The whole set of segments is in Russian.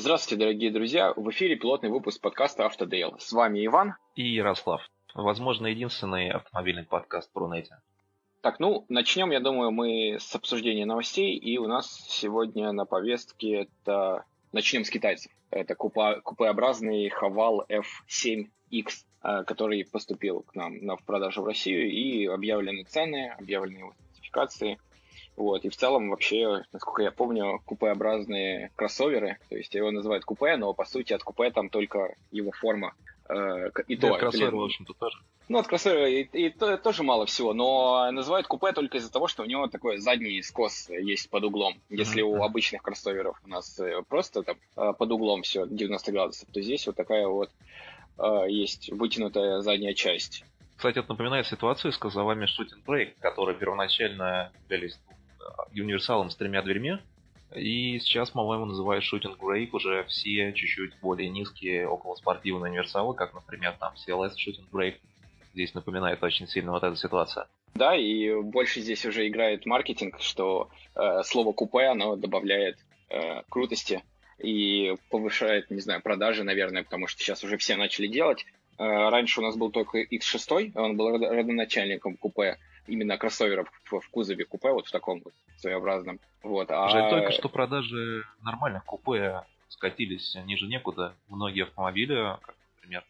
Здравствуйте, дорогие друзья! В эфире пилотный выпуск подкаста Автодейл. С вами Иван. И Ярослав. Возможно, единственный автомобильный подкаст про Рунете. Так, ну, начнем, я думаю, мы с обсуждения новостей. И у нас сегодня на повестке это... Начнем с китайцев. Это купе, купеобразный Хавал F7X, э, который поступил к нам в продажу в Россию. И объявлены цены, объявлены его спецификации. Вот, и в целом вообще, насколько я помню, купеобразные кроссоверы, то есть его называют купе, но по сути от купе там только его форма. Э, и да, то, кроссовер, в общем-то, тоже. Ну, от кроссовера и, и то, тоже мало всего, но называют купе только из-за того, что у него такой задний скос есть под углом. Если mm-hmm. у обычных кроссоверов у нас э, просто там э, под углом все 90 градусов, то здесь вот такая вот есть вытянутая задняя часть. Кстати, это напоминает ситуацию с кузовами Shooting Brake, которые первоначально являлись универсалом с тремя дверьми. И сейчас, по-моему, называют Shooting Brake уже все чуть-чуть более низкие околоспортивные универсалы, как, например, там CLS Shooting Brake. Здесь напоминает очень сильно вот эта ситуация. Да, и больше здесь уже играет маркетинг, что э, слово купе, оно добавляет э, крутости и повышает, не знаю, продажи, наверное, потому что сейчас уже все начали делать. Э, раньше у нас был только X6, он был родоначальником купе, именно кроссоверов в, в кузове купе, вот в таком вот своеобразном. Вот, а... Жаль только, что продажи нормальных купе скатились ниже некуда. Многие автомобили, как, например,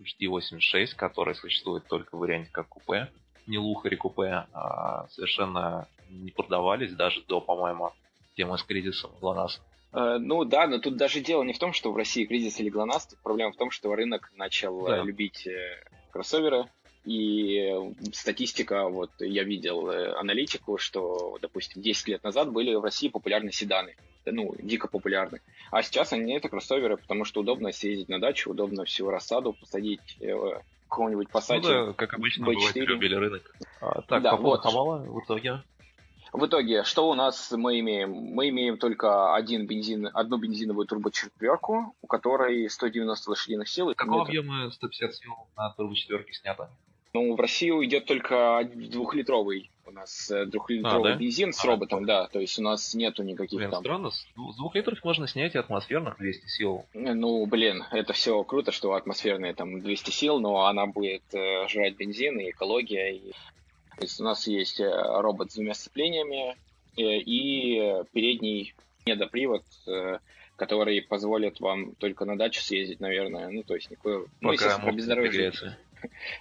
HD86, который существует только в варианте как купе, не лухари купе, а совершенно не продавались даже до, по-моему, темы с кризисом ГЛОНАСС. Э, ну да, но тут даже дело не в том, что в России кризис или ГЛОНАСС, проблема в том, что рынок начал да. любить э, кроссоверы, и статистика, вот я видел э, аналитику, что, допустим, 10 лет назад были в России популярны седаны, ну, дико популярны. А сейчас они это кроссоверы, потому что удобно съездить на дачу, удобно всю рассаду посадить э, какого-нибудь Passat. Ну да, как обычно B4. бывает, любили рынок. А, так, да, по поводу вот. Хамала в итоге? В итоге, что у нас мы имеем? Мы имеем только один бензин, одну бензиновую турбочетверку, у которой 190 лошадиных сил. Какого объема 150 сил на турбочетверке снято? Ну, в Россию идет только двухлитровый у нас э, двухлитровый а, да? бензин с а, роботом, да. То есть у нас нету никаких блин, там... странно. С двух литров можно снять и атмосферных 200 сил. Э, ну, блин, это все круто, что атмосферные там 200 сил, но она будет э, жрать бензин и экология. И... То есть у нас есть э, робот с двумя сцеплениями э, и передний недопривод, э, который позволит вам только на дачу съездить, наверное. Ну, то есть никакой... ну, естественно, про бездорожье.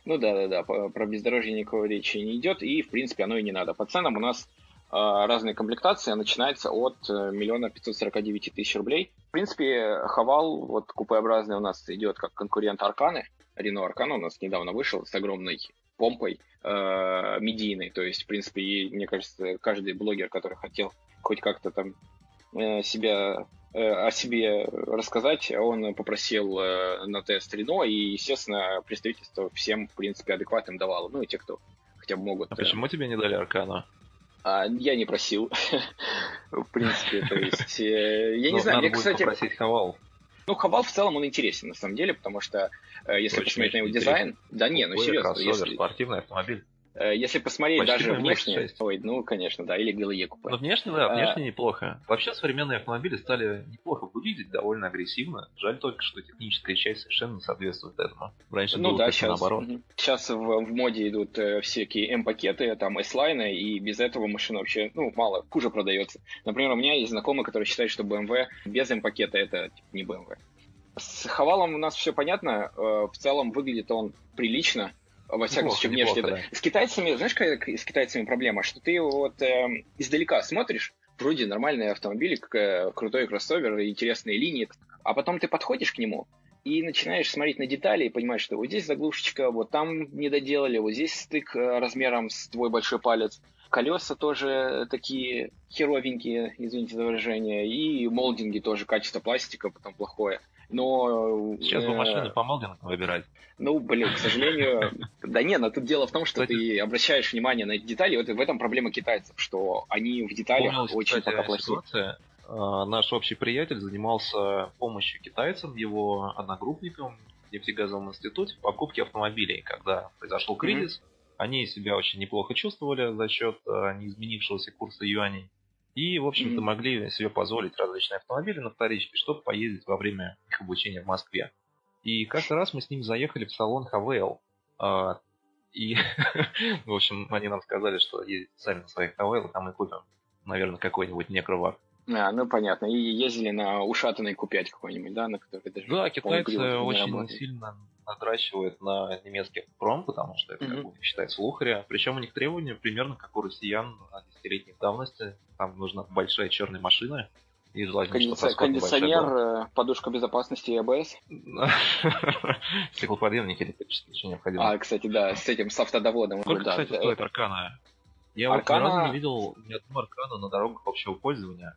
Ну да, да, да, про бездорожье никакой речи не идет, и в принципе оно и не надо. По ценам у нас э, разные комплектации, начинается от э, миллиона пятьсот сорока девяти тысяч рублей. В принципе, Хавал, вот купеобразный у нас идет как конкурент Арканы. Рено Аркана у нас недавно вышел с огромной помпой э, медийной. То есть, в принципе, мне кажется, каждый блогер, который хотел хоть как-то там э, себя о себе рассказать, он попросил э, на тест Рено, и, естественно, представительство всем, в принципе, адекватным давало. Ну, и те, кто хотя бы могут. А почему тебе не дали Аркана? А, я не просил. в принципе, то есть... Э, я не ну, знаю, мне, кстати... попросить Хавал. Ну, Хавал в целом он интересен, на самом деле, потому что если посмотреть на его дизайн... Да не, ну серьезно. Кроссовер, спортивный автомобиль. Э, если посмотреть Почти даже внешне, ой, ну, конечно, да, или ГЛЕ купе. Ну, внешне, да, внешне а... неплохо. Вообще современные автомобили стали неплохо выглядеть, довольно агрессивно. Жаль только, что техническая часть совершенно не соответствует этому. Раньше ну, было да, сейчас, наоборот. Сейчас в, в моде идут э, всякие М-пакеты, там, S-лайны, и без этого машина вообще, ну, мало, хуже продается. Например, у меня есть знакомый, который считает, что BMW без М-пакета это типа, не BMW. С Хавалом у нас все понятно. Э, в целом выглядит он прилично, во всяком случае, внешне. Да. С китайцами, знаешь, какая с китайцами проблема? Что ты вот э, издалека смотришь, вроде нормальный автомобиль, э, крутой кроссовер, интересные линии, а потом ты подходишь к нему и начинаешь смотреть на детали и понимаешь, что вот здесь заглушечка, вот там не доделали, вот здесь стык э, размером с твой большой палец. Колеса тоже такие херовенькие, извините за выражение, и молдинги тоже, качество пластика потом плохое. Но... Сейчас бы э, машины по молдингу выбирать. Ну, блин, к сожалению... Да не, но тут дело в том, что ты обращаешь внимание на эти детали, вот в этом проблема китайцев, что они в деталях очень пока плохие. А, наш общий приятель занимался помощью китайцам, его одногруппникам в нефтегазовом институте в покупке автомобилей. Когда произошел кризис, они себя очень неплохо чувствовали за счет а, неизменившегося курса юаней И, в общем-то, могли себе позволить различные автомобили на вторичке, чтобы поездить во время их обучения в Москве. И как-то раз мы с ними заехали в салон Хавейл. А, и, в общем, они нам сказали, что ездить сами на своих Хавейлах, а мы купим, наверное, какой-нибудь некровак. А, ну понятно. И ездили на ушатанной Q5 какой-нибудь, да, на который даже... Да, китайцы очень сильно надращивают на немецкий пром, потому что это, mm-hmm. как бы, считается лухаря. Причем у них требования примерно как у россиян десятилетней давности. Там нужна большая черная машина, и желательно, Кондиционер, кондиционер подушка безопасности и АБС. Стеклоподъемники электрические еще необходимы. А, кстати, да, с этим, с автодоводом. Сколько, кстати, стоит Аркана? Я Аркана... вот ни разу не видел ни одну Аркану на дорогах общего пользования.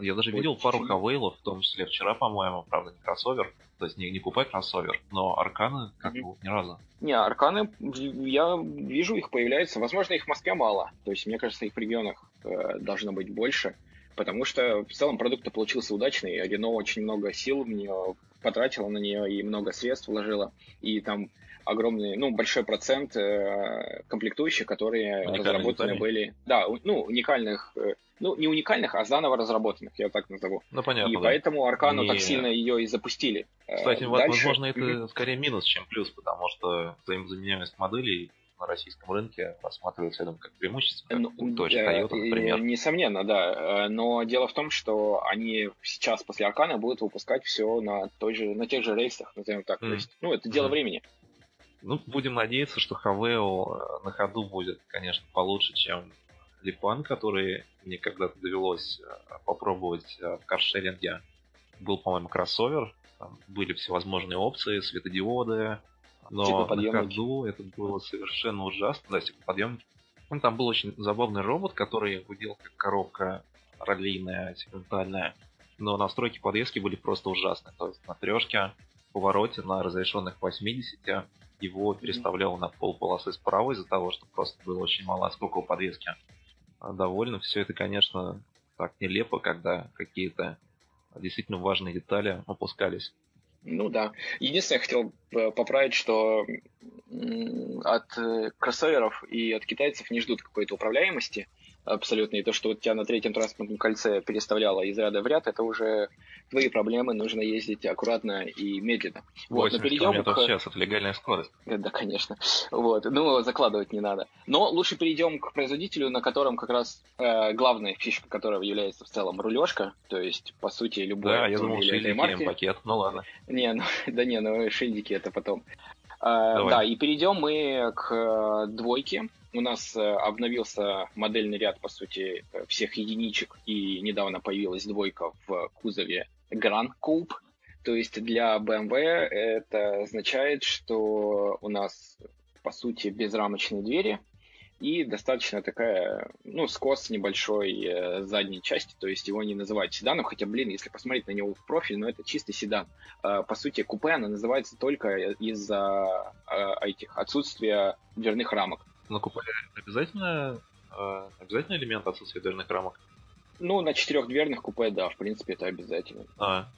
Я даже видел пару хавейлов, в том числе вчера, по-моему, правда, не кроссовер, то есть не, не купе кроссовер, но арканы как бы ни разу. Не, арканы, я вижу, их появляется. Возможно, их в Москве мало. То есть, мне кажется, их в регионах э, должно быть больше. Потому что в целом продукт получился удачный. Рено очень много сил в нее потратила на нее и много средств вложила. И там огромный, ну, большой процент э, комплектующих, которые разработаны были. Да, ну, уникальных э, ну, не уникальных, а заново разработанных, я так назову. Ну, понятно. И да. поэтому Аркану не... так сильно ее и запустили. Кстати, Дальше... возможно, это mm-hmm. скорее минус, чем плюс, потому что взаимозаменяемость моделей на российском рынке рассматривается, я думаю, как преимущество, как ну, же Toyota, например. Несомненно, да. Э, но дело в том, что они сейчас после Аркана будут выпускать все на, той же, на тех же рейсах, назовем так. Mm. То есть, ну, это дело mm. времени. Ну, будем надеяться, что Хавео э, на ходу будет, конечно, получше, чем Липан, который мне когда-то довелось э, попробовать э, в каршеринге. Был, по-моему, кроссовер, там были всевозможные опции, светодиоды, но типа на ходу это было совершенно ужасно, да, стеклоподъемники. Ну, там был очень забавный робот, который гудел как коробка раллийная, сегментальная, но настройки подвески были просто ужасные. То есть на трешке, повороте на разрешенных 80 его переставляло на пол полосы справа из-за того, что просто было очень мало отскока у подвески довольно. Все это, конечно, так нелепо, когда какие-то действительно важные детали опускались. Ну да. Единственное, я хотел э, поправить, что от э, кроссоверов и от китайцев не ждут какой-то управляемости абсолютно. И то, что вот тебя на третьем транспортном кольце переставляло из ряда в ряд, это уже твои проблемы. Нужно ездить аккуратно и медленно. Вот, перейдем к... сейчас это легальная скорость. Да, конечно. Вот. Ну, закладывать не надо. Но лучше перейдем к производителю, на котором как раз э, главная фишка которого является в целом рулежка. То есть, по сути, любой Да, я думал, шильдики марки... пакет. Ну ладно. Не, ну, да не, ну шильдики это потом. Э, да, и перейдем мы к э, двойке у нас э, обновился модельный ряд, по сути, э, всех единичек, и недавно появилась двойка в кузове Grand Coupe. То есть для BMW это означает, что у нас, по сути, безрамочные двери и достаточно такая, ну, скос небольшой э, задней части, то есть его не называют седаном, хотя, блин, если посмотреть на него в профиль, ну, это чистый седан. Э, по сути, купе она называется только из-за э, этих отсутствия дверных рамок на куполе обязательно, э, обязательно элемент отсутствия дверных рамок? Ну, на четырехдверных купе, да, в принципе, это обязательно. А.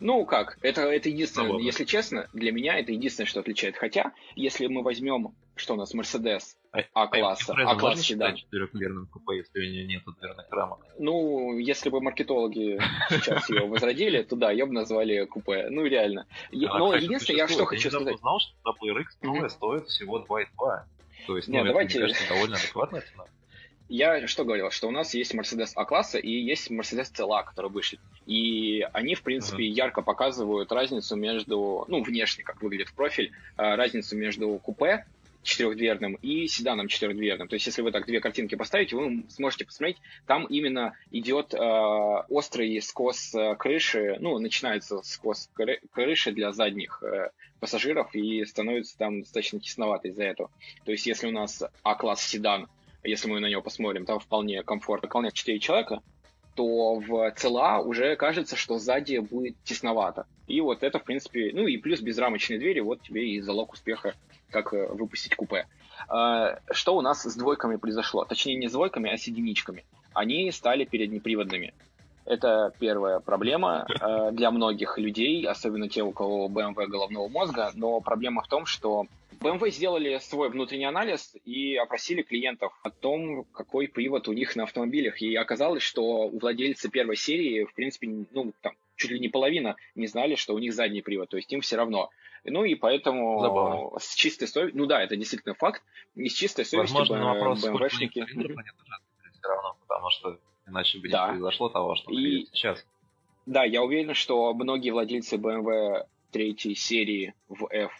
Ну, как, это, это единственное, ну, если честно, для меня это единственное, что отличает. Хотя, если мы возьмем, что у нас, Мерседес А-класса, а, А-класс да. четырехдверным купе, если у нее нет дверных рамок? Ну, если бы маркетологи сейчас ее возродили, то да, ее бы назвали купе. Ну, реально. Но единственное, я что хочу сказать. Я узнал, что WRX стоит всего 2,2. То есть, Нет, ну, давайте... это, мне кажется, довольно адекватная цена. Я что говорил, что у нас есть Mercedes А-класса и есть Mercedes CLA, которые вышли. И они, в принципе, uh-huh. ярко показывают разницу между, ну, внешне, как выглядит профиль, а, разницу между купе четырехдверным и седаном четырехдверным. То есть, если вы так две картинки поставите, вы сможете посмотреть, там именно идет э, острый скос э, крыши, ну, начинается скос крыши для задних э, пассажиров и становится там достаточно тесновато из-за этого. То есть, если у нас А-класс седан, если мы на него посмотрим, там вполне комфортно, выполнять 4 человека, то в ЦЛА уже кажется, что сзади будет тесновато. И вот это, в принципе, ну и плюс безрамочные двери, вот тебе и залог успеха, как э, выпустить купе. А, что у нас с двойками произошло? Точнее, не с двойками, а с единичками. Они стали переднеприводными. Это первая проблема э, для многих людей, особенно те, у кого BMW головного мозга. Но проблема в том, что BMW сделали свой внутренний анализ и опросили клиентов о том, какой привод у них на автомобилях. И оказалось, что у владельца первой серии, в принципе, ну, там, чуть ли не половина не знали, что у них задний привод, то есть им все равно. Ну и поэтому Забавно. с чистой совестью, ну да, это действительно факт, и с чистой совестью Возможно, на вопрос, БМВшники... все равно, потому что иначе бы да. не произошло того, что и... сейчас. Да, я уверен, что многие владельцы BMW третьей серии в F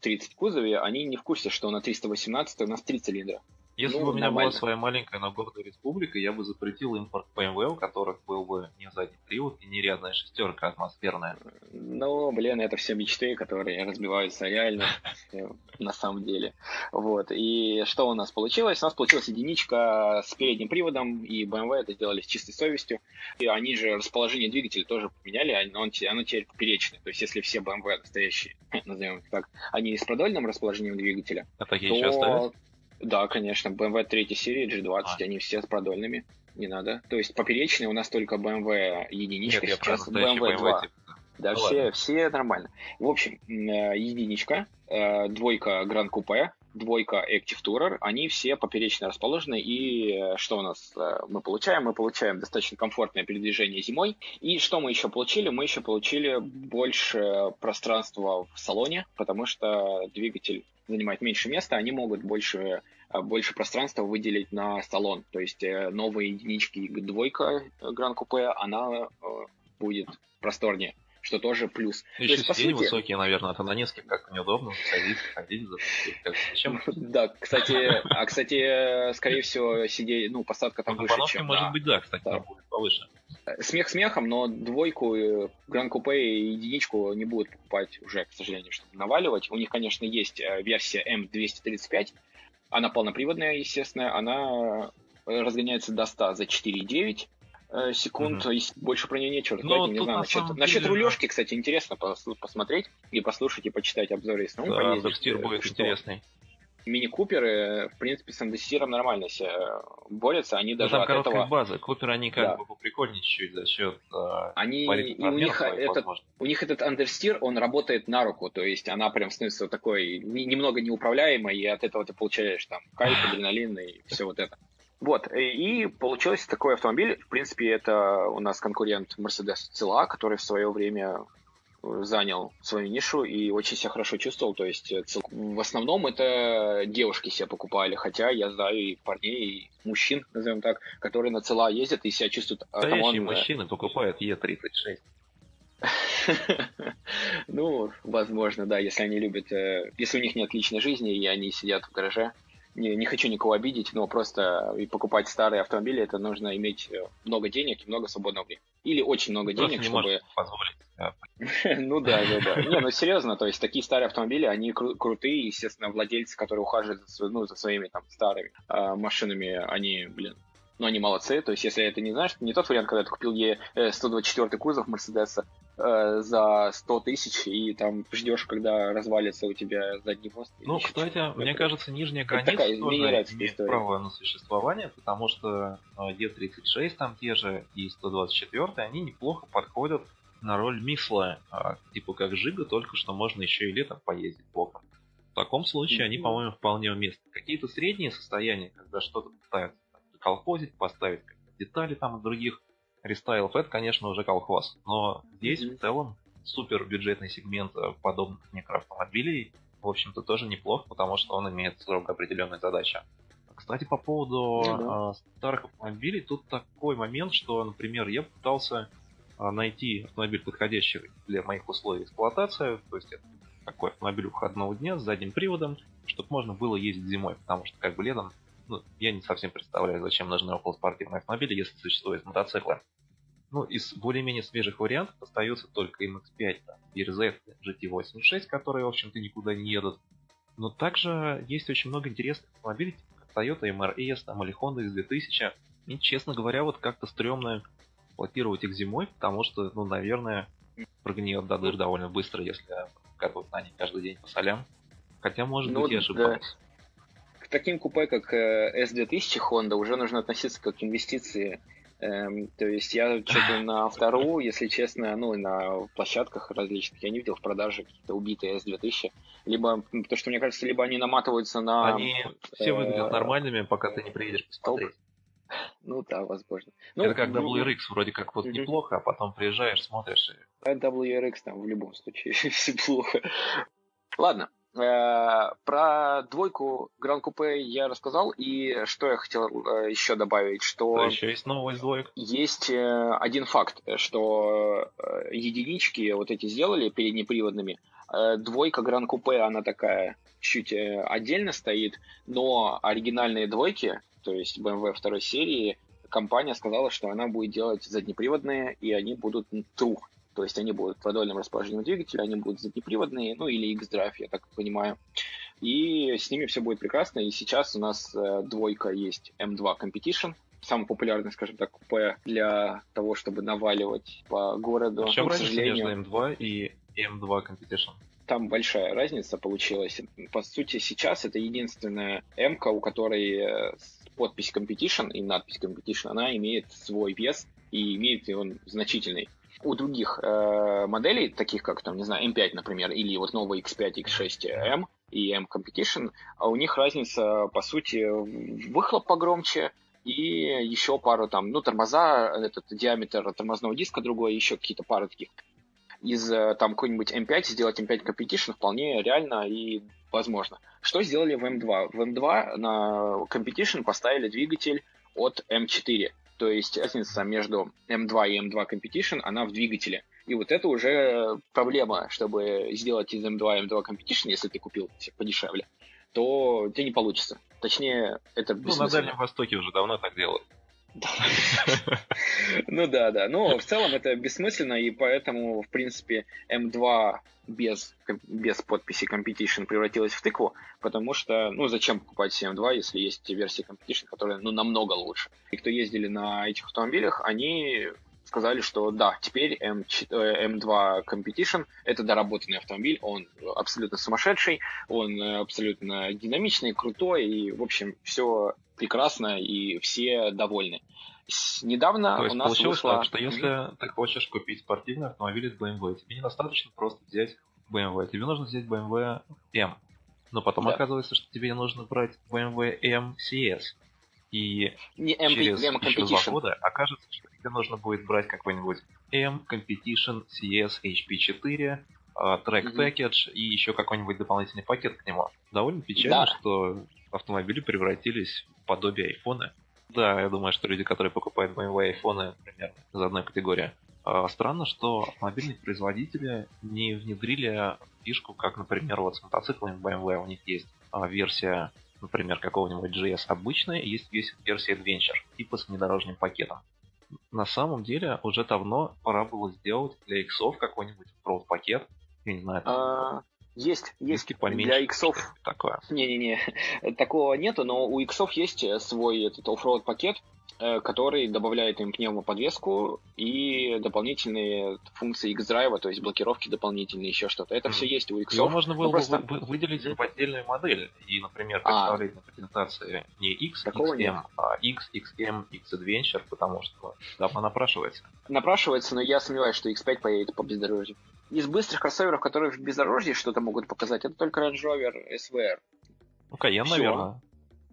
30 кузове, они не в курсе, что на 318 у нас 3 цилиндра. Если ну, бы у меня нормально. была своя маленькая, но гордая республика, я бы запретил импорт BMW, у которых был бы не задний привод и не рядная шестерка атмосферная. Ну, блин, это все мечты, которые разбиваются реально на самом деле. Вот. И что у нас получилось? У нас получилась единичка с передним приводом, и BMW это сделали с чистой совестью. И они же расположение двигателя тоже поменяли, оно, оно теперь поперечное. То есть, если все BMW настоящие, назовем их так, они с продольным расположением двигателя, а такие то... сейчас да, конечно. BMW 3 серии G20, а. они все с продольными. Не надо. То есть поперечные у нас только BMW единичка Нет, сейчас, BMW 2. Типа. Да, ну, все, все нормально. В общем, э, единичка, э, двойка Grand Coupe, двойка Active Tourer, они все поперечно расположены. И э, что у нас мы получаем? Мы получаем достаточно комфортное передвижение зимой. И что мы еще получили? Мы еще получили больше пространства в салоне, потому что двигатель занимает меньше места, они могут больше, э, больше пространства выделить на салон. То есть э, новые единички двойка Гран Купе, она э, будет просторнее что тоже плюс. Еще есть, сиденья сути... высокие, наверное, это на несколько как неудобно садиться, ходить, как, зачем? Да, кстати, а кстати, скорее всего, сидеть, ну, посадка там выше, чем может быть, да, кстати, будет повыше. Смех смехом, но двойку, Гран Купе и единичку не будут покупать уже, к сожалению, чтобы наваливать. У них, конечно, есть э, версия M235, она полноприводная, естественно, она разгоняется до 100 за 4,9 э, секунд, mm-hmm. и больше про нее нечего рассказать, ну, не знаю. Насчет, деле... насчет рулежки, кстати, интересно посмотреть и послушать, и почитать обзоры, если ну, да, поездить. Э, будет что... интересный мини-куперы, в принципе, с андестиром нормально себя борются. Они даже там от короткая этого... база. Куперы, они как да. бы поприкольнее чуть за счет э, Они... И у, них этот, у них этот андерстир, он работает на руку. То есть она прям становится вот такой немного неуправляемой, и от этого ты получаешь там кайф, адреналин и все вот это. Вот, и получился такой автомобиль. В принципе, это у нас конкурент Mercedes CLA, который в свое время занял свою нишу и очень себя хорошо чувствовал. То есть э, в основном это девушки себе покупали, хотя я знаю и парней, и мужчин, назовем так, которые на цела ездят и себя чувствуют... Настоящие мужчины покупают Е36. Ну, возможно, да, если они любят, э, если у них нет личной жизни, и они сидят в гараже, не, не хочу никого обидеть, но просто и покупать старые автомобили, это нужно иметь э, много денег и много свободного времени. Или очень много просто денег, чтобы... позволить. Ну да, да, да. Не, ну серьезно, то есть такие старые автомобили, они крутые, естественно, владельцы, которые ухаживают ну, за своими там старыми а, машинами, они, блин, но они молодцы. То есть, если это не знаешь, не тот вариант, когда ты купил Е124 э, кузов Мерседеса э, за 100 тысяч и там ждешь, когда развалится у тебя задний мост. Ну, кстати, это, мне кажется, нижняя граница тоже имеет история. право на существование, потому что Е36 э, там те же и 124, они неплохо подходят на роль Мисла, а, типа как Жига, только что можно еще и летом поездить боком. В таком случае mm-hmm. они, по-моему, вполне уместны. Какие-то средние состояния, когда что-то пытаются колхозить, поставить детали там от других рестайлов, это, конечно, уже колхоз. Но здесь mm-hmm. в целом супер бюджетный сегмент э, подобных микроавтомобилей, в общем-то, тоже неплох, потому что он имеет строго определенную задачу. Кстати, по поводу mm-hmm. э, старых автомобилей, тут такой момент, что, например, я пытался э, найти автомобиль, подходящий для моих условий эксплуатации, то есть это такой автомобиль выходного дня с задним приводом, чтобы можно было ездить зимой, потому что как бы летом ну, я не совсем представляю, зачем нужны околоспортивные автомобили, если существуют мотоциклы. Ну, из более-менее свежих вариантов остаются только MX-5, там, BRZ, GT86, которые, в общем-то, никуда не едут. Но также есть очень много интересных автомобилей, типа как Toyota MRS, там, или Honda X2000. И, честно говоря, вот как-то стрёмно эксплуатировать их зимой, потому что, ну, наверное, прогниет до дыр довольно быстро, если катают на них каждый день по солям. Хотя, может ну, быть, я ошибаюсь. Да к таким купе, как S2000 э, Honda, уже нужно относиться как к инвестиции Эм, то есть я что-то на вторую, если честно, ну, на площадках различных, я не видел в продаже какие-то убитые S2000. Либо, то, что мне кажется, либо они наматываются на... Они все выглядят э, нормальными, пока ты не приедешь посмотреть. Ну да, возможно. Ну, это как ну, WRX вроде как вот неплохо, а потом приезжаешь, смотришь и... WRX там в любом случае все плохо. Ладно, Э, про двойку Гран Купе я рассказал, и что я хотел э, еще добавить, что... Да, еще есть новость двоек. Есть э, один факт, что единички вот эти сделали переднеприводными, двойка Гран Купе, она такая чуть отдельно стоит, но оригинальные двойки, то есть BMW второй серии, компания сказала, что она будет делать заднеприводные, и они будут true то есть они будут продольным расположением двигателя, они будут заднеприводные, ну или X-Drive, я так понимаю. И с ними все будет прекрасно. И сейчас у нас э, двойка есть M2 Competition, самый популярный, скажем так, купе для того, чтобы наваливать по городу. В чем ну, разница между M2 и M2 Competition? Там большая разница получилась. По сути, сейчас это единственная M, у которой э, подпись Competition и надпись Competition, она имеет свой вес и имеет он значительный у других э, моделей, таких как, там, не знаю, M5, например, или вот новый X5, X6M и M Competition, а у них разница, по сути, выхлоп погромче, и еще пару там, ну, тормоза, этот диаметр тормозного диска другой, еще какие-то пары таких. Из э, там какой-нибудь M5 сделать M5 Competition вполне реально и возможно. Что сделали в M2? В M2 на Competition поставили двигатель от M4. То есть разница между M2 и M2 Competition, она в двигателе. И вот это уже проблема, чтобы сделать из M2 M2 Competition, если ты купил подешевле, то тебе не получится. Точнее, это Ну, на Дальнем Востоке уже давно так делают. Ну да, да. Но в целом это бессмысленно, и поэтому, в принципе, M2 без, без подписи Competition превратилась в тыкву, потому что, ну, зачем покупать M2, если есть версия Competition, которая, ну, намного лучше. И кто ездили на этих автомобилях, они сказали, что да, теперь M, M2 Competition это доработанный автомобиль, он абсолютно сумасшедший, он абсолютно динамичный, крутой, и, в общем, все прекрасно, и все довольны. Недавно То есть у нас получилось вышла... так, что если ты хочешь купить спортивный автомобиль из BMW, тебе недостаточно просто взять BMW, тебе нужно взять BMW M. Но потом да. оказывается, что тебе нужно брать BMW M CS. И Не M, через M еще два года окажется, что тебе нужно будет брать какой-нибудь M Competition CS HP4, uh, Track mm-hmm. Package и еще какой-нибудь дополнительный пакет к нему. Довольно печально, да. что автомобили превратились в подобие айфона. Да, я думаю, что люди, которые покупают BMW айфоны, примерно из одной категории. А, странно, что автомобильные производители не внедрили фишку, как, например, вот с мотоциклами BMW у них есть а, версия, например, какого-нибудь GS обычная, есть версия Adventure, типа с внедорожным пакетом. На самом деле, уже давно пора было сделать для иксов какой-нибудь проф пакет, я не знаю, там, есть, есть поменьше, для иксов. Такое. Не-не-не, такого нету, но у иксов есть э, свой этот оффроуд пакет, э, который добавляет им пневмоподвеску и дополнительные функции X-Drive, то есть блокировки дополнительные, еще что-то. Это mm. все есть у. Его можно было просто... бы выделить в отдельную модель и, например, представить а. на презентации не X, Такого XM, нет. а X, XM, X Adventure, потому что давно напрашивается. Напрашивается, но я сомневаюсь, что X5 поедет по бездорожью из быстрых кроссоверов, которые в бездорожье что-то могут показать, это только Range Rover SVR. Ну, Каен, наверное.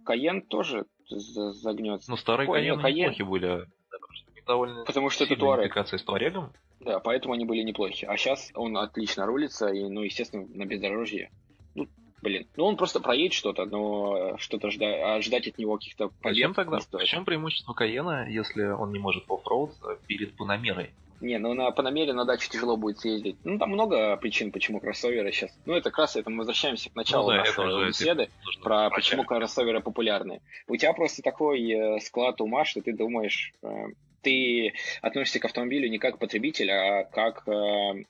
Каен тоже загнется. Ну, старые Каены Каен... неплохие были. Довольно Потому что это Туарек. с Туарегом. Да, поэтому они были неплохие. А сейчас он отлично рулится, и, ну, естественно, на бездорожье. Ну, блин. Ну, он просто проедет что-то, но что-то ждать, а ждать от него каких-то побед Зачем тогда? В чем преимущество Каена, если он не может оффроуд перед Панамерой? Не, ну на Панамере на дачу тяжело будет съездить. Ну, там много причин, почему кроссоверы сейчас. Ну, это как раз это мы возвращаемся к началу ну, да, нашей беседы про почему кроссоверы популярны. У тебя просто такой э, склад ума, что ты думаешь, э, ты относишься к автомобилю не как потребитель, а как э,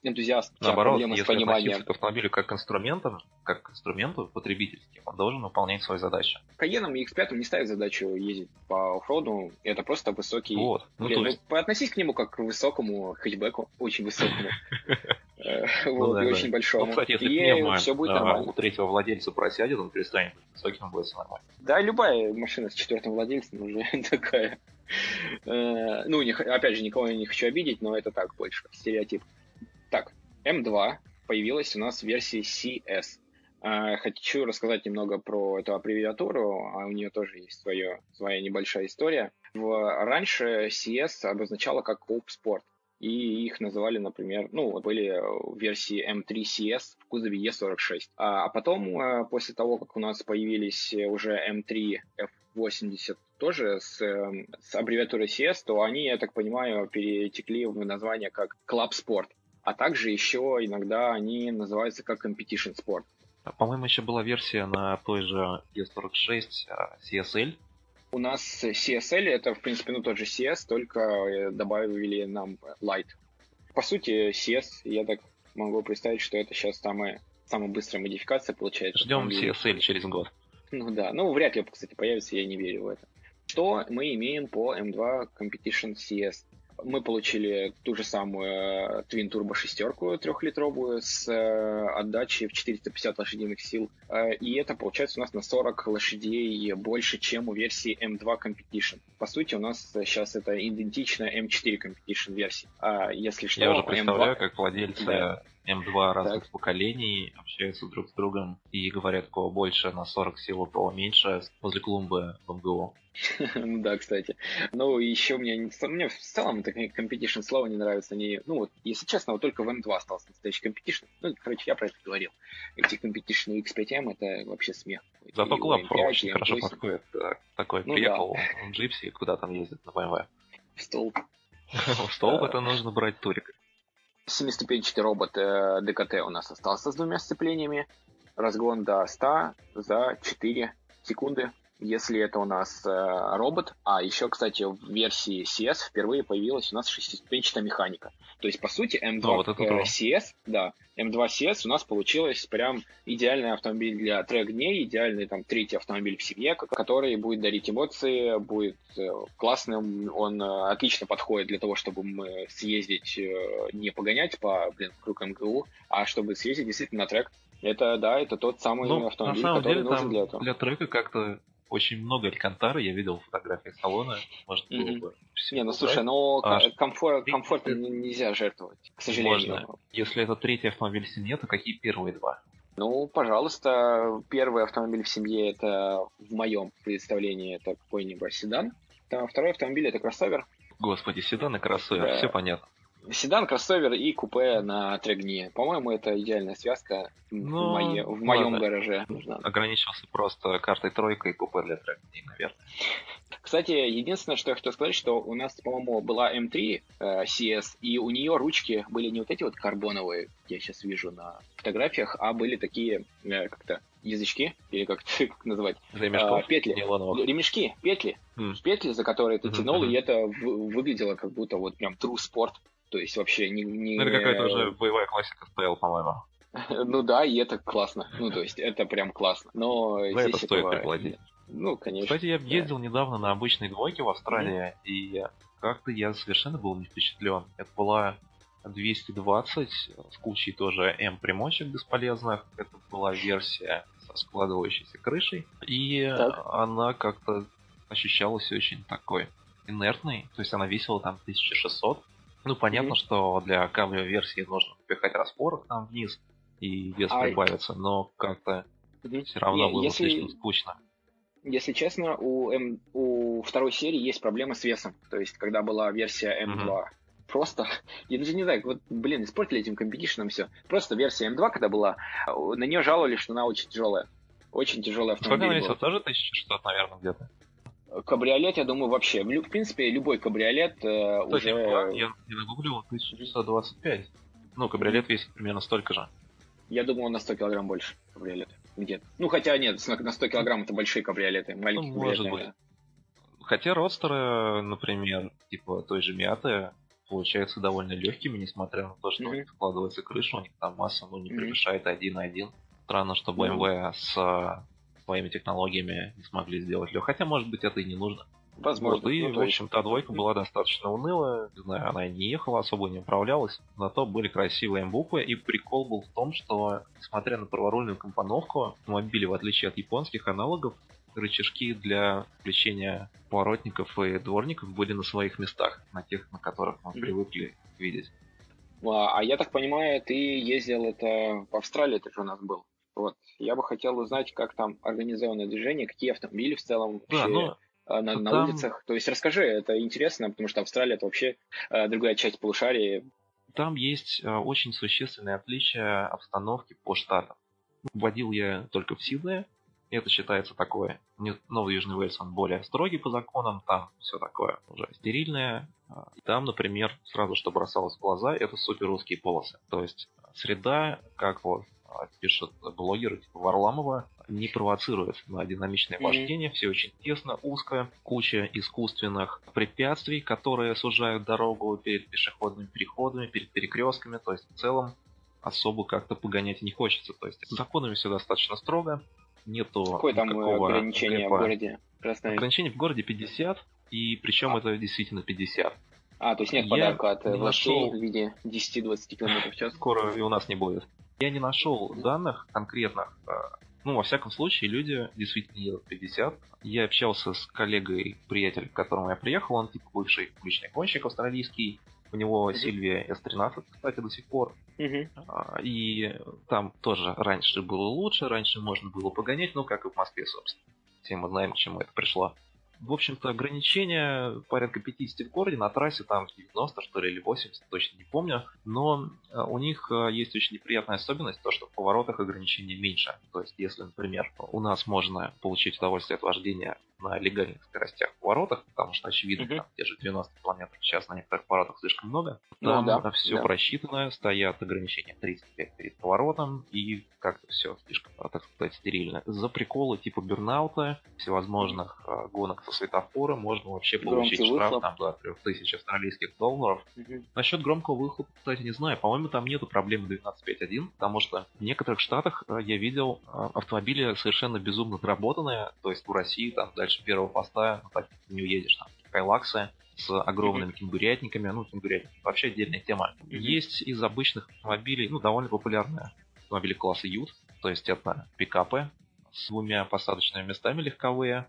энтузиаст. Наоборот, если пониманием. к автомобилю как к инструментам, как к инструменту потребительским, он должен выполнять свои задачи. Каеном и X5 не ставят задачу ездить по оффроуду, это просто высокий... Вот. Ну, Блин, есть... ну, относись к нему как к высокому хэтчбеку, очень высокому. Э, ну вот, и очень большому. Кстати, если все будет нормально. у третьего владельца просядет, он перестанет быть высоким, будет все нормально. Да, любая машина с четвертым владельцем уже такая. Э, ну, опять же, никого я не хочу обидеть, но это так больше, стереотип. Так, M2 появилась у нас в версии CS. Э, хочу рассказать немного про эту аббревиатуру, а у нее тоже есть свое, своя небольшая история. В, раньше CS обозначала как Hope Sport и их называли, например, ну, были версии M3 CS в кузове E46. А, а потом, э, после того, как у нас появились уже M3 F80 тоже с, эм, с аббревиатурой CS, то они, я так понимаю, перетекли в название как Club Sport. А также еще иногда они называются как Competition Sport. А, по-моему, еще была версия на той же E46 CSL, у нас CSL это, в принципе, ну тот же CS, только э, добавили нам Light. По сути, CS, я так могу представить, что это сейчас самая, самая быстрая модификация получается. Ждем CSL через год. Ну да, ну вряд ли, кстати, появится, я не верю в это. Что мы имеем по M2 Competition CS? мы получили ту же самую э, Twin Turbo шестерку трехлитровую с э, отдачей в 450 лошадиных сил. Э, и это получается у нас на 40 лошадей больше, чем у версии M2 Competition. По сути, у нас сейчас это идентичная M4 Competition версия. А если что, Я уже представляю, M2... как владельцы да. М2 разных так. поколений общаются друг с другом и говорят, кого больше на 40 сил, у кого меньше возле клумбы в МГУ. Ну да, кстати. Ну, еще мне, мне в целом это competition слово не нравится. Они, ну, вот, если честно, вот только в M2 остался настоящий competition. Ну, короче, я про это говорил. Эти competition X5M это вообще смех. Зато Club Pro очень хорошо подходит. Такой ну, приехал да. в Джипси, куда там ездит на BMW. В столб. В столб это нужно брать турик. Семиступенчатый робот э, ДКТ у нас остался с двумя сцеплениями. Разгон до 100 за 4 секунды если это у нас э, робот. А еще, кстати, в версии CS впервые появилась у нас шестиступенчатая механика. То есть, по сути, M2 ну, вот CS, да, M2 CS у нас получилось прям идеальный автомобиль для трек-дней, идеальный там третий автомобиль в семье, который будет дарить эмоции, будет э, классным, он э, отлично подходит для того, чтобы мы съездить, э, не погонять по, блин, круг МГУ, а чтобы съездить действительно на трек. Это, да, это тот самый ну, автомобиль, который деле, нужен для этого. Для трека как-то очень много Алькантары, я видел фотографии салона, может было mm-hmm. бы Не, ну слушай, но а, комфорт, комфорт нельзя жертвовать, к сожалению. Можно. Если это третий автомобиль в семье, то какие первые два? Ну, пожалуйста, первый автомобиль в семье это в моем представлении это какой-нибудь седан. А второй автомобиль это кроссовер. Господи, седан и кроссовер, да. все понятно. Седан, кроссовер и купе на трегне. По-моему, это идеальная связка ну, в, мое, в моем ладно. гараже. Нужна. Ограничился просто картой тройка и купе для трегни, наверное. Кстати, единственное, что я хотел сказать, что у нас, по-моему, была M3 э, CS, и у нее ручки были не вот эти вот карбоновые, я сейчас вижу на фотографиях, а были такие э, как-то язычки, или как, как называть? Ремешков, а, петли. Нейлоновых. Ремешки, петли. Mm. Петли, за которые ты mm-hmm. тянул, и это выглядело как будто вот прям true sport то есть вообще не... не... Ну, это какая-то уже боевая классика стояла, по-моему. Ну да, и это классно. Ну, то есть это прям классно. Но За здесь это стоит приплатить. Ну, конечно. Кстати, я ездил да. недавно на обычной двойке в Австралии, mm-hmm. и как-то я совершенно был не впечатлен. Это была 220 с кучей тоже М-примочек бесполезных. Это была версия со складывающейся крышей. И так. она как-то ощущалась очень такой инертной. То есть она весила там 1600 ну, понятно, mm-hmm. что для кабрио-версии нужно пихать распорок там вниз, и вес а... прибавится, но как-то mm-hmm. все равно было если... слишком скучно. Если честно, у, М... у второй серии есть проблема с весом. То есть, когда была версия М2, mm-hmm. просто, я даже не знаю, вот, блин, испортили этим компетишеном все. Просто версия М2, когда была, на нее жаловались, что она очень тяжелая. Очень тяжелая автомобиль. Сколько она весила? Тоже 1600, наверное, где-то? Кабриолет, я думаю, вообще. В, принципе, любой кабриолет э, Кстати, уже... Я, я нагуглил 1625. Ну, кабриолет весит примерно столько же. Я думаю, он на 100 килограмм больше кабриолет. Где-то. Ну, хотя нет, на 100 килограмм это большие кабриолеты. Маленькие ну, может быть. Хотя родстеры, например, типа той же Миаты, получаются довольно легкими, несмотря на то, что mm-hmm. у них складывается крыша, у них там масса ну, не превышает mm-hmm. 1,1. Странно, что BMW mm-hmm. с своими технологиями не смогли сделать легко. Хотя, может быть, это и не нужно. Возможно. Вот, и, ну, в общем-то, двойка была достаточно унылая. Не знаю, она не ехала, особо не управлялась. Зато были красивые буквы. И прикол был в том, что, несмотря на праворульную компоновку, автомобили, в отличие от японских аналогов, рычажки для включения поворотников и дворников были на своих местах, на тех, на которых мы привыкли видеть. А, а я так понимаю, ты ездил это в Австралии, ты же у нас был. Вот. Я бы хотел узнать, как там организованное движение, какие автомобили в целом да, ну, на, на там... улицах. То есть расскажи, это интересно, потому что Австралия это вообще э, другая часть полушария. Там есть э, очень существенные отличия обстановки по штатам. Водил я только в Сиднее, это считается такое. Новый Южный Уэльс, он более строгий по законам, там все такое уже стерильное. А, там, например, сразу что бросалось в глаза, это супер русские полосы. То есть среда, как вот а, пишут блогеры типа Варламова, не провоцирует на динамичное вождение, mm-hmm. все очень тесно, узко, куча искусственных препятствий, которые сужают дорогу перед пешеходными переходами, перед перекрестками, то есть в целом особо как-то погонять не хочется. То есть с законами все достаточно строго, нету Какое там ограничение ГП. в городе? Красное. Ограничение в городе 50, и причем а. это действительно 50. А, то есть нет подарка от властей нашел... в виде 10-20 км в час? Скоро и у нас не будет. Я не нашел данных конкретных. А, ну, во всяком случае, люди действительно едут 50. Я общался с коллегой, приятелем, к которому я приехал. Он типа бывший публичный гонщик австралийский. У него Сильвия S13, кстати, до сих пор. Uh-huh. И там тоже раньше было лучше, раньше можно было погонять, ну, как и в Москве, собственно. Все мы знаем, к чему это пришло в общем-то, ограничения порядка 50 в городе, на трассе там 90, что ли, или 80, точно не помню. Но э, у них э, есть очень неприятная особенность, то, что в поворотах ограничений меньше. То есть, если, например, у нас можно получить удовольствие от вождения на легальных скоростях в поворотах, потому что, очевидно, mm-hmm. там те же 90 км в час на некоторых поворотах слишком много. Ну там ну, да, все да. просчитано, стоят ограничения 35 перед поворотом, и как-то все слишком, так сказать, стерильно. За приколы типа бернаута, всевозможных mm-hmm. гонок со светофора можно вообще получить Громкий штраф выхлоп. там до 3000 австралийских долларов. Mm-hmm. Насчет громкого выхлопа, кстати, не знаю. По-моему, там нету проблемы 12.5.1, потому что в некоторых штатах э, я видел э, автомобили совершенно безумно доработанные, то есть в России там дальше первого поста ну, так не уедешь, там Кайлаксы с огромными mm-hmm. кенгурятниками, ну, кенгурятники вообще отдельная тема. Mm-hmm. Есть из обычных автомобилей, ну, довольно популярные автомобили класса Ют, то есть это пикапы с двумя посадочными местами легковые.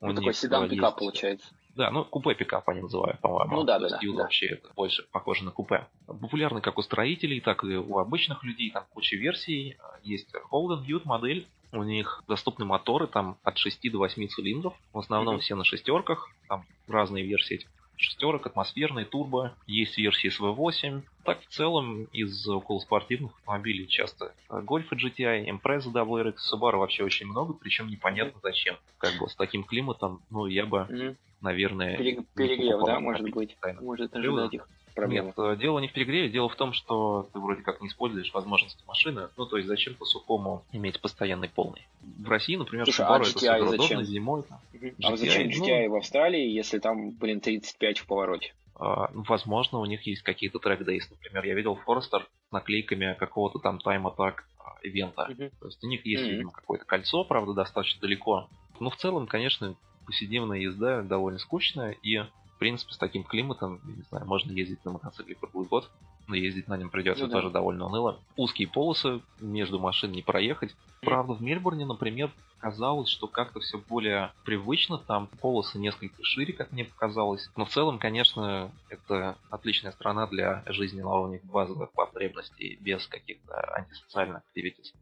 Ну, такой седан-пикап есть... получается. Да, ну купе пикап они называют, по-моему. Ну да, да, да. да. вообще это больше похоже на купе. Популярны как у строителей, так и у обычных людей. Там куча версий. Есть Holden Ute модель. У них доступны моторы там от 6 до 8 цилиндров. В основном mm-hmm. все на шестерках. Там разные версии этих шестерок, атмосферный, турбо, есть версии с V8. Так, в целом, из околоспортивных автомобилей часто Golf GTI, Impreza WRX, Subaru вообще очень много, причем непонятно зачем. Как бы с таким климатом, ну, я бы, mm-hmm. наверное... Перегрев, да, может быть? Может ожидать их проблема. Нет, э, дело не в перегреве, дело в том, что ты вроде как не используешь возможности машины. Ну, то есть зачем по сухому иметь постоянный полный? В России, например, Слушай, Subaru а это супер удобно зимой. Там, GTI, а зачем GTI ну, в Австралии, если там, блин, 35 в повороте? Uh, возможно, у них есть какие-то трек-дейс. Например, я видел Форестер с наклейками какого-то там тайм-атак ивента. Uh-huh. То есть у них есть, uh-huh. видимо, какое-то кольцо, правда, достаточно далеко. Но в целом, конечно, повседневная езда довольно скучная, и в принципе, с таким климатом, не знаю, можно ездить на мотоцикле круглый год, но ездить на нем придется ну, да. тоже довольно уныло. Узкие полосы, между машин не проехать. Правда, в Мельбурне, например, казалось, что как-то все более привычно, там полосы несколько шире, как мне показалось. Но в целом, конечно, это отличная страна для жизни на уровне базовых потребностей, без каких-то антисоциальных активитетов.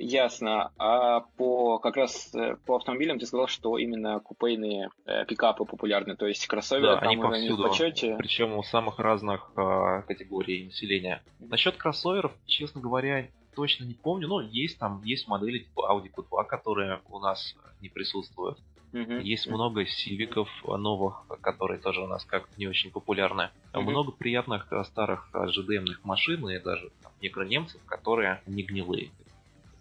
Ясно. А по как раз э, по автомобилям ты сказал, что именно купейные э, пикапы популярны, то есть кроссоверы да, там они повсюду, в почете. Причем у самых разных э, категорий населения. Насчет кроссоверов, честно говоря, точно не помню. Но есть там есть модели типа Audi Q2, которые у нас не присутствуют. Есть много сивиков новых, которые тоже у нас как не очень популярны. Много приятных э, старых GDM-ных машин и даже там, немцев, которые не гнилые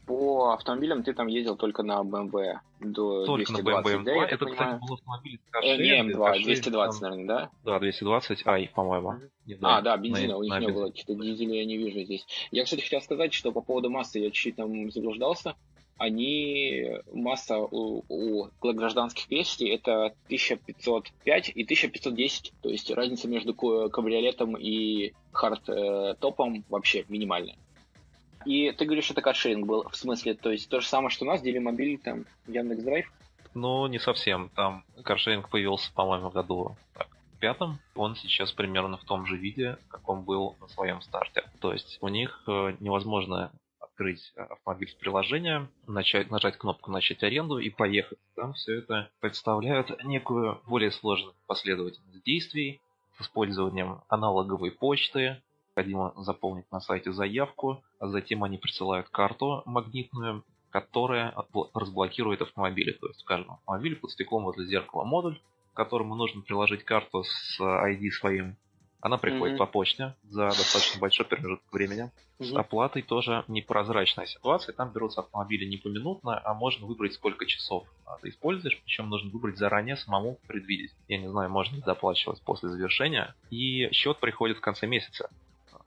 по автомобилям ты там ездил только на BMW до только 220 на BMW M2. Это, понимаю. кстати, был автомобиль э, Не M2, 220, там... наверное, да? Да, 220i, по-моему. Mm-hmm. А, да, бензина, на, у них на не было. Что-то дизеля я не вижу здесь. Я, кстати, хотел сказать, что по поводу массы я чуть-чуть там заблуждался. Они, масса у, у гражданских версий это 1505 и 1510. То есть разница между кабриолетом и хард-топом вообще минимальная. И ты говоришь, это каршеринг был, в смысле, то есть то же самое, что у нас, Делимобиль, там, Яндекс Драйв? но не совсем. Там каршеринг появился, по-моему, в году так, пятом. Он сейчас примерно в том же виде, как он был на своем старте. То есть у них э, невозможно открыть автомобиль с приложения, начать, нажать кнопку «Начать аренду» и поехать. Там все это представляет некую более сложную последовательность действий с использованием аналоговой почты, необходимо заполнить на сайте заявку, а затем они присылают карту магнитную, которая разблокирует автомобили. То есть в каждом автомобиле под стеклом возле зеркала модуль, к которому нужно приложить карту с ID своим. Она приходит mm-hmm. по почте за достаточно большой промежуток времени. Mm-hmm. С оплатой тоже непрозрачная ситуация. Там берутся автомобили не поминутно, а можно выбрать сколько часов ты используешь. Причем нужно выбрать заранее, самому предвидеть. Я не знаю, можно ли доплачивать после завершения. И счет приходит в конце месяца.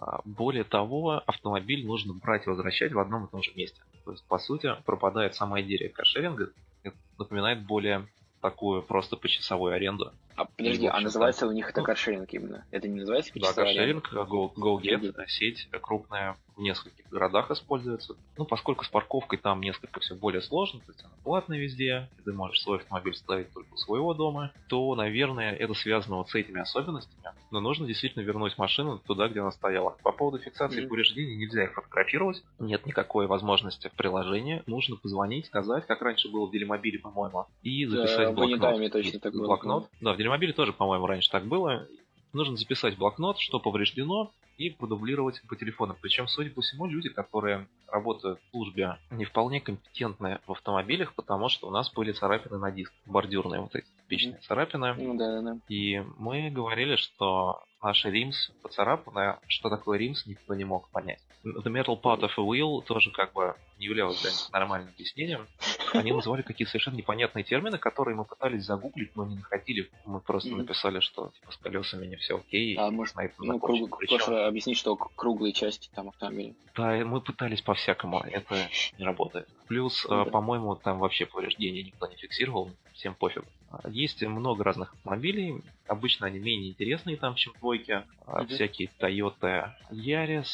А, более того, автомобиль нужно брать и возвращать в одном и том же месте. То есть, по сути, пропадает сама идея каршеринга. Это напоминает более такую просто почасовую аренду. А подожди, а называется у них это каршеринг именно? Это не называется Да, каршеринг, Go, GoGet, сеть крупная в нескольких городах используется. Ну, поскольку с парковкой там несколько все более сложно, то есть она платная везде, ты можешь свой автомобиль ставить только у своего дома, то, наверное, это связано вот с этими особенностями. Но нужно действительно вернуть машину туда, где она стояла. По поводу фиксации mm-hmm. повреждений нельзя их фотографировать, нет никакой возможности в приложении. Нужно позвонить, сказать, как раньше было в Делимобиле, по-моему, и записать да, блокнот. точно так. Блокнот. Да, в Делимобиле тоже, по-моему, раньше так было. Нужно записать блокнот, что повреждено, и продублировать по телефону. Причем, судя по всему, люди, которые работают в службе, не вполне компетентны в автомобилях, потому что у нас были царапины на диск, бордюрные вот эти типичные царапины. Ну да, да. И мы говорили, что наши римс поцарапаны, что такое римс, никто не мог понять. The metal part of a wheel тоже как бы не являлось для них нормальным объяснением. Они называли какие-то совершенно непонятные термины, которые мы пытались загуглить, но не находили. Мы просто mm-hmm. написали, что типа с колесами не все окей. А может, на этом ну, круг, Причем... объяснить, что круглые части там автомобиля. Да, мы пытались по-всякому, это не работает. Плюс, mm-hmm. по-моему, там вообще повреждения никто не фиксировал, всем пофиг. Есть много разных автомобилей. Обычно они менее интересные там, чем двойки. Mm-hmm. Всякие Toyota Yaris,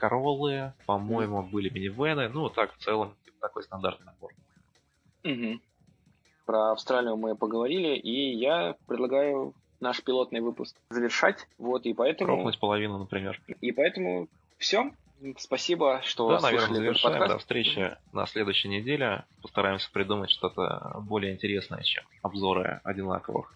Corolla, по-моему, mm-hmm. были минивены. Ну, так в целом, типа, такой стандартный набор. Mm-hmm. Про Австралию мы поговорили, и я предлагаю наш пилотный выпуск завершать. Вот, и поэтому... Пробовать половину, например. И поэтому все. Спасибо, что да, наверное, завершаем. До встречи на следующей неделе. Постараемся придумать что-то более интересное, чем обзоры одинаковых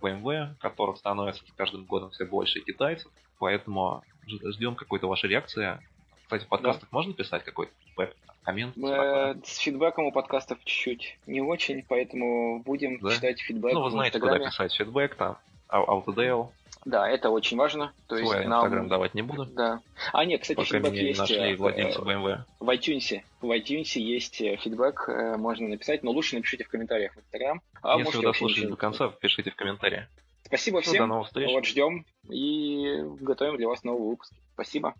BMW, э, которых становится с каждым годом все больше китайцев. Поэтому ждем какой-то вашей реакции. Кстати, в подкастах да. можно писать какой-то фидбэк, коммент? Э, с фидбэком у подкастов чуть-чуть не очень, поэтому будем да? читать фидбэк Ну, вы знаете, куда писать фидбэк, там, Autodale, да, это очень важно. То Свой есть нам... Инстаграм давать не буду. Да. А, нет, кстати, Пока фидбэк есть. нашли э, владельца BMW. В iTunes. В iTunes есть э, фидбэк, э, можно написать, но лучше напишите в комментариях в Инстаграм. А Если вы дослушали до конца, пишите в комментариях. Спасибо Все, всем. До новых встреч. Вот ждем и готовим для вас новый выпуск. Спасибо.